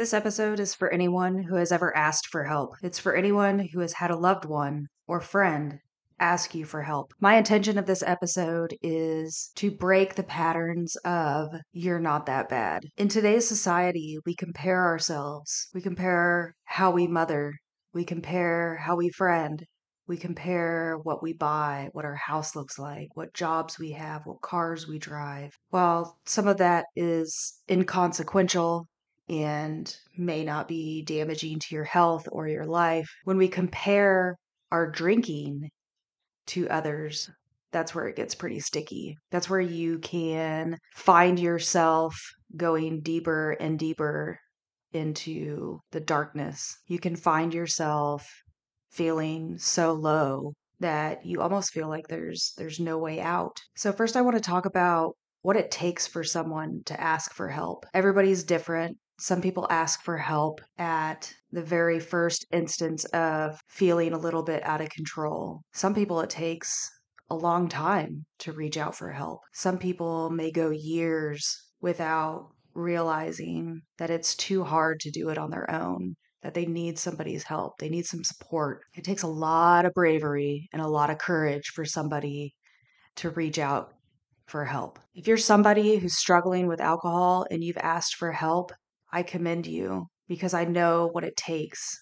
This episode is for anyone who has ever asked for help. It's for anyone who has had a loved one or friend ask you for help. My intention of this episode is to break the patterns of you're not that bad. In today's society, we compare ourselves. We compare how we mother. We compare how we friend. We compare what we buy, what our house looks like, what jobs we have, what cars we drive. While some of that is inconsequential and may not be damaging to your health or your life. When we compare our drinking to others, that's where it gets pretty sticky. That's where you can find yourself going deeper and deeper into the darkness. You can find yourself feeling so low that you almost feel like there's there's no way out. So first I want to talk about what it takes for someone to ask for help. Everybody's different. Some people ask for help at the very first instance of feeling a little bit out of control. Some people it takes a long time to reach out for help. Some people may go years without realizing that it's too hard to do it on their own, that they need somebody's help, they need some support. It takes a lot of bravery and a lot of courage for somebody to reach out for help. If you're somebody who's struggling with alcohol and you've asked for help, I commend you because I know what it takes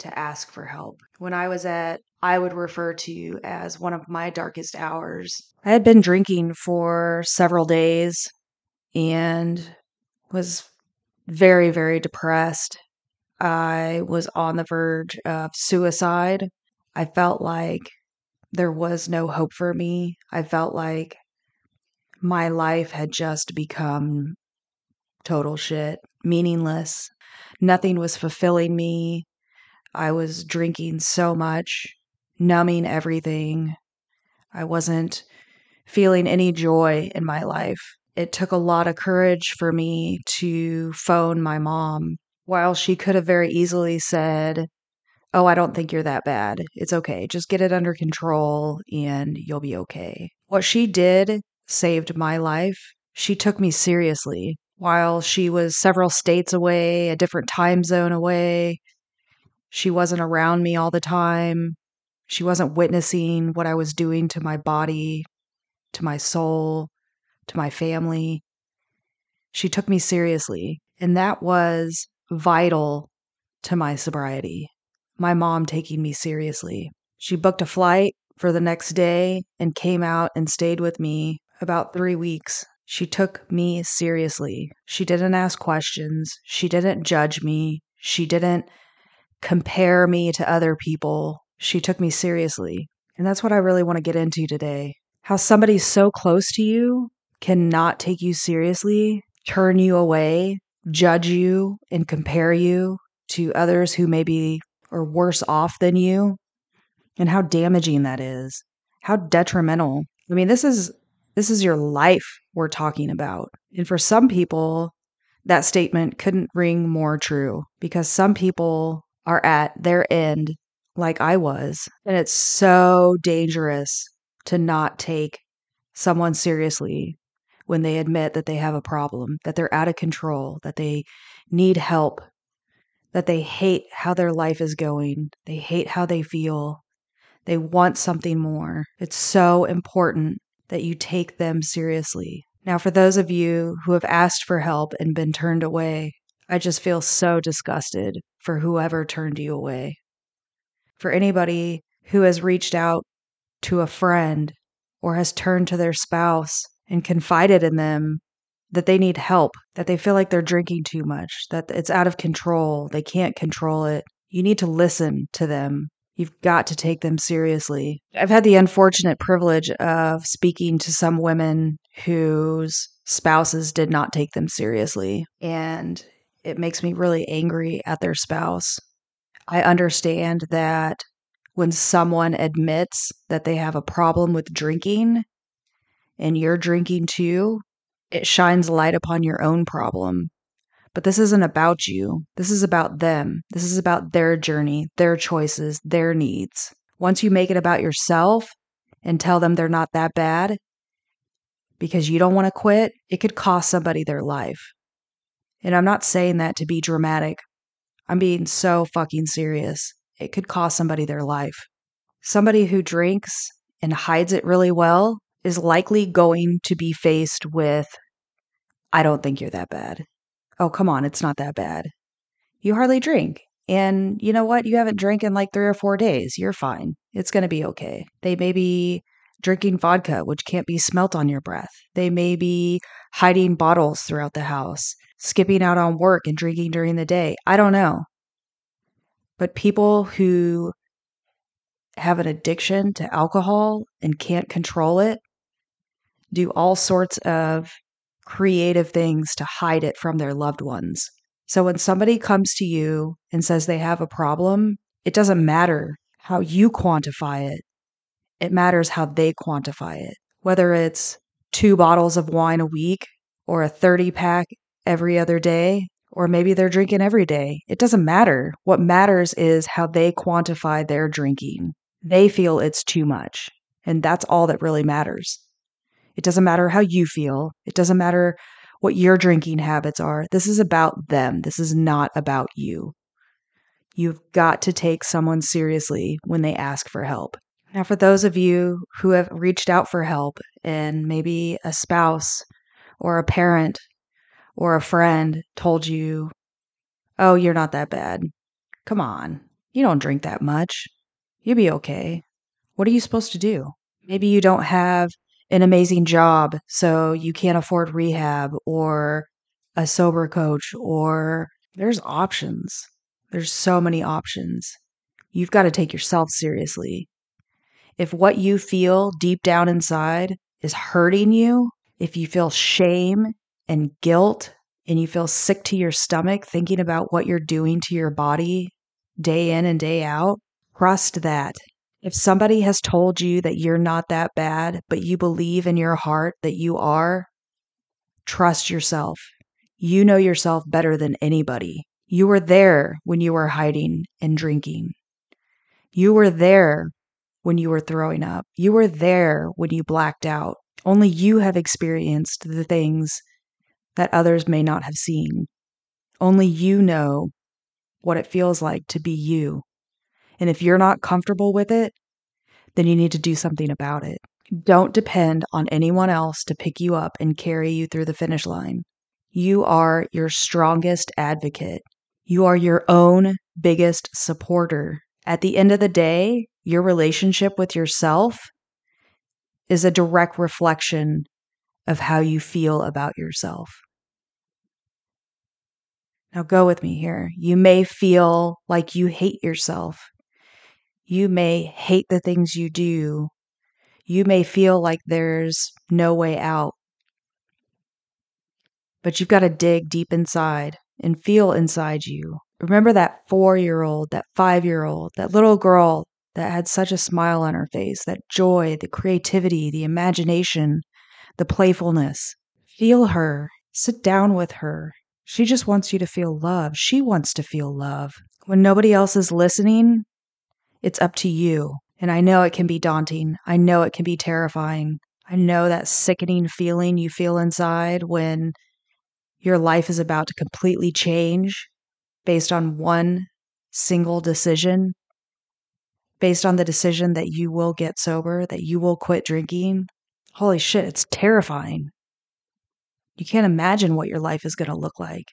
to ask for help. When I was at, I would refer to you as one of my darkest hours. I had been drinking for several days and was very, very depressed. I was on the verge of suicide. I felt like there was no hope for me. I felt like my life had just become total shit, meaningless. Nothing was fulfilling me. I was drinking so much, numbing everything. I wasn't feeling any joy in my life. It took a lot of courage for me to phone my mom. While she could have very easily said, Oh, I don't think you're that bad. It's okay. Just get it under control and you'll be okay. What she did saved my life. She took me seriously while she was several states away, a different time zone away. She wasn't around me all the time. She wasn't witnessing what I was doing to my body, to my soul, to my family. She took me seriously, and that was vital to my sobriety. My mom taking me seriously. She booked a flight for the next day and came out and stayed with me about three weeks. She took me seriously. She didn't ask questions. She didn't judge me. She didn't compare me to other people. She took me seriously. And that's what I really want to get into today. How somebody so close to you cannot take you seriously, turn you away, judge you, and compare you to others who may be or worse off than you, and how damaging that is. How detrimental. I mean, this is this is your life we're talking about. And for some people, that statement couldn't ring more true because some people are at their end like I was. And it's so dangerous to not take someone seriously when they admit that they have a problem, that they're out of control, that they need help, that they hate how their life is going, they hate how they feel, they want something more. It's so important that you take them seriously. Now, for those of you who have asked for help and been turned away, I just feel so disgusted for whoever turned you away. For anybody who has reached out to a friend or has turned to their spouse and confided in them that they need help, that they feel like they're drinking too much, that it's out of control, they can't control it. You need to listen to them You've got to take them seriously. I've had the unfortunate privilege of speaking to some women whose spouses did not take them seriously. And it makes me really angry at their spouse. I understand that when someone admits that they have a problem with drinking and you're drinking too, it shines light upon your own problem. But this isn't about you. This is about them. This is about their journey, their choices, their needs. Once you make it about yourself and tell them they're not that bad because you don't want to quit, it could cost somebody their life. And I'm not saying that to be dramatic. I'm being so fucking serious. It could cost somebody their life. Somebody who drinks and hides it really well is likely going to be faced with I don't think you're that bad. Oh, come on, it's not that bad. You hardly drink. And you know what? You haven't drank in like three or four days. You're fine. It's going to be okay. They may be drinking vodka, which can't be smelt on your breath. They may be hiding bottles throughout the house, skipping out on work and drinking during the day. I don't know. But people who have an addiction to alcohol and can't control it do all sorts of creative things to hide it from their loved ones. So when somebody comes to you and says they have a problem, it doesn't matter how you quantify it. It matters how they quantify it. Whether it's two bottles of wine a week or a 30 pack every other day, or maybe they're drinking every day. It doesn't matter. What matters is how they quantify their drinking. They feel it's too much. And that's all that really matters. It doesn't matter how you feel. It doesn't matter what your drinking habits are. This is about them. This is not about you. You've got to take someone seriously when they ask for help. Now, for those of you who have reached out for help and maybe a spouse or a parent or a friend told you, oh, you're not that bad. Come on. You don't drink that much. You'll be okay. What are you supposed to do? Maybe you don't have an amazing job, so you can't afford rehab or a sober coach, or there's options. There's so many options. You've got to take yourself seriously. If what you feel deep down inside is hurting you, if you feel shame and guilt and you feel sick to your stomach thinking about what you're doing to your body day in and day out, trust that if somebody has told you that you're not that bad, but you believe in your heart that you are, trust yourself. You know yourself better than anybody. You were there when you were hiding and drinking. You were there when you were throwing up. You were there when you blacked out. Only you have experienced the things that others may not have seen. Only you know what it feels like to be you. And if you're not comfortable with it, then you need to do something about it. Don't depend on anyone else to pick you up and carry you through the finish line. You are your strongest advocate. You are your own biggest supporter. At the end of the day, your relationship with yourself is a direct reflection of how you feel about yourself. Now, go with me here. You may feel like you hate yourself. You may hate the things you do. You may feel like there's no way out. But you've got to dig deep inside and feel inside you. Remember that four year old, that five year old, that little girl that had such a smile on her face, that joy, the creativity, the imagination, the playfulness. Feel her. Sit down with her. She just wants you to feel love. She wants to feel love. When nobody else is listening, it's up to you. And I know it can be daunting. I know it can be terrifying. I know that sickening feeling you feel inside when your life is about to completely change based on one single decision, based on the decision that you will get sober, that you will quit drinking. Holy shit, it's terrifying. You can't imagine what your life is going to look like.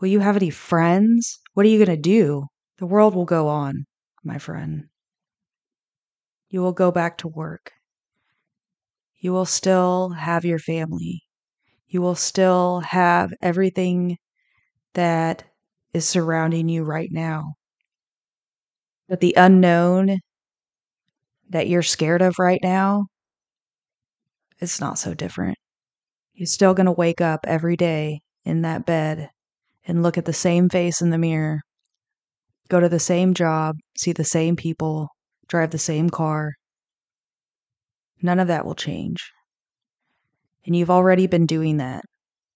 Will you have any friends? What are you going to do? The world will go on my friend. You will go back to work. You will still have your family. You will still have everything that is surrounding you right now. But the unknown that you're scared of right now, it's not so different. You're still going to wake up every day in that bed and look at the same face in the mirror go to the same job, see the same people, drive the same car. None of that will change. And you've already been doing that,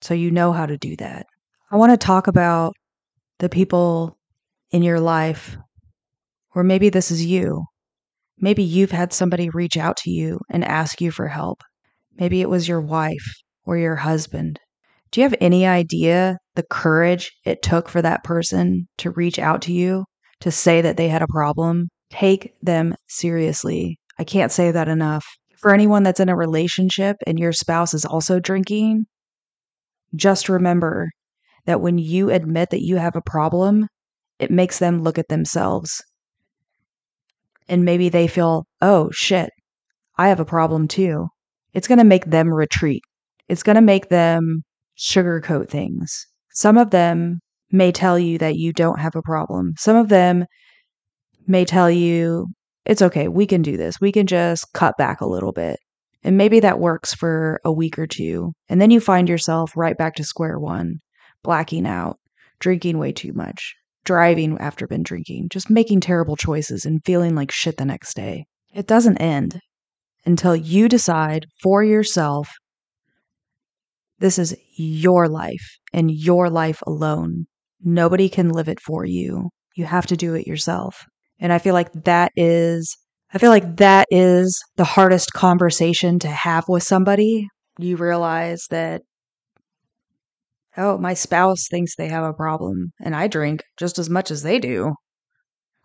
so you know how to do that. I want to talk about the people in your life, or maybe this is you. Maybe you've had somebody reach out to you and ask you for help. Maybe it was your wife or your husband. Do you have any idea the courage it took for that person to reach out to you to say that they had a problem? Take them seriously. I can't say that enough. For anyone that's in a relationship and your spouse is also drinking, just remember that when you admit that you have a problem, it makes them look at themselves. And maybe they feel, oh shit, I have a problem too. It's going to make them retreat. It's going to make them sugarcoat things. Some of them may tell you that you don't have a problem. Some of them may tell you, it's okay, we can do this. We can just cut back a little bit. And maybe that works for a week or two. And then you find yourself right back to square one, blacking out, drinking way too much, driving after been drinking, just making terrible choices and feeling like shit the next day. It doesn't end until you decide for yourself this is your life and your life alone. Nobody can live it for you. You have to do it yourself. And I feel like that is I feel like that is the hardest conversation to have with somebody. You realize that oh, my spouse thinks they have a problem and I drink just as much as they do.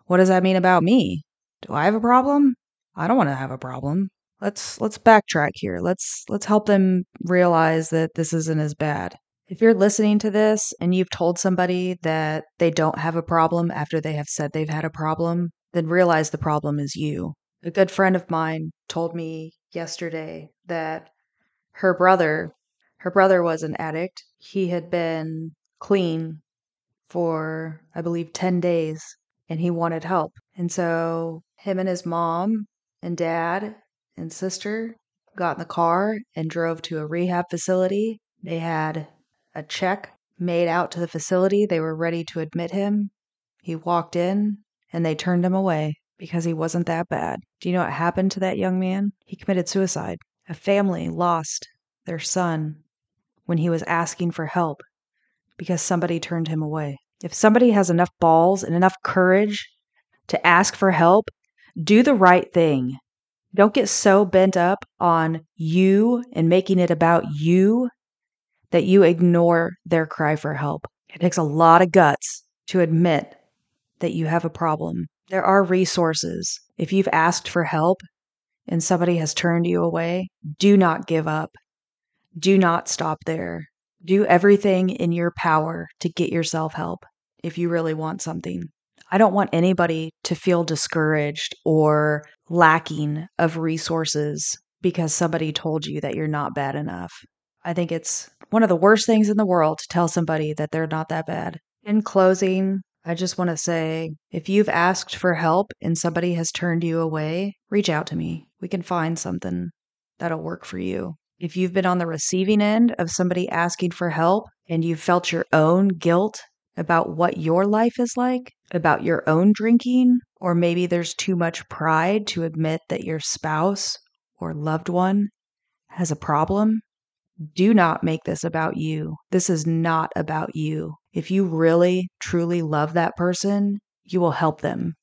What does that mean about me? Do I have a problem? I don't want to have a problem let's let's backtrack here. Let's let's help them realize that this isn't as bad. If you're listening to this and you've told somebody that they don't have a problem after they have said they've had a problem, then realize the problem is you. A good friend of mine told me yesterday that her brother her brother was an addict. He had been clean for I believe 10 days and he wanted help. And so him and his mom and dad and sister got in the car and drove to a rehab facility. They had a check made out to the facility. They were ready to admit him. He walked in and they turned him away because he wasn't that bad. Do you know what happened to that young man? He committed suicide. A family lost their son when he was asking for help because somebody turned him away. If somebody has enough balls and enough courage to ask for help, do the right thing. Don't get so bent up on you and making it about you that you ignore their cry for help. It takes a lot of guts to admit that you have a problem. There are resources. If you've asked for help and somebody has turned you away, do not give up. Do not stop there. Do everything in your power to get yourself help if you really want something. I don't want anybody to feel discouraged or lacking of resources because somebody told you that you're not bad enough. I think it's one of the worst things in the world to tell somebody that they're not that bad. In closing, I just want to say if you've asked for help and somebody has turned you away, reach out to me. We can find something that'll work for you. If you've been on the receiving end of somebody asking for help and you've felt your own guilt about what your life is like, about your own drinking, or maybe there's too much pride to admit that your spouse or loved one has a problem, do not make this about you. This is not about you. If you really, truly love that person, you will help them.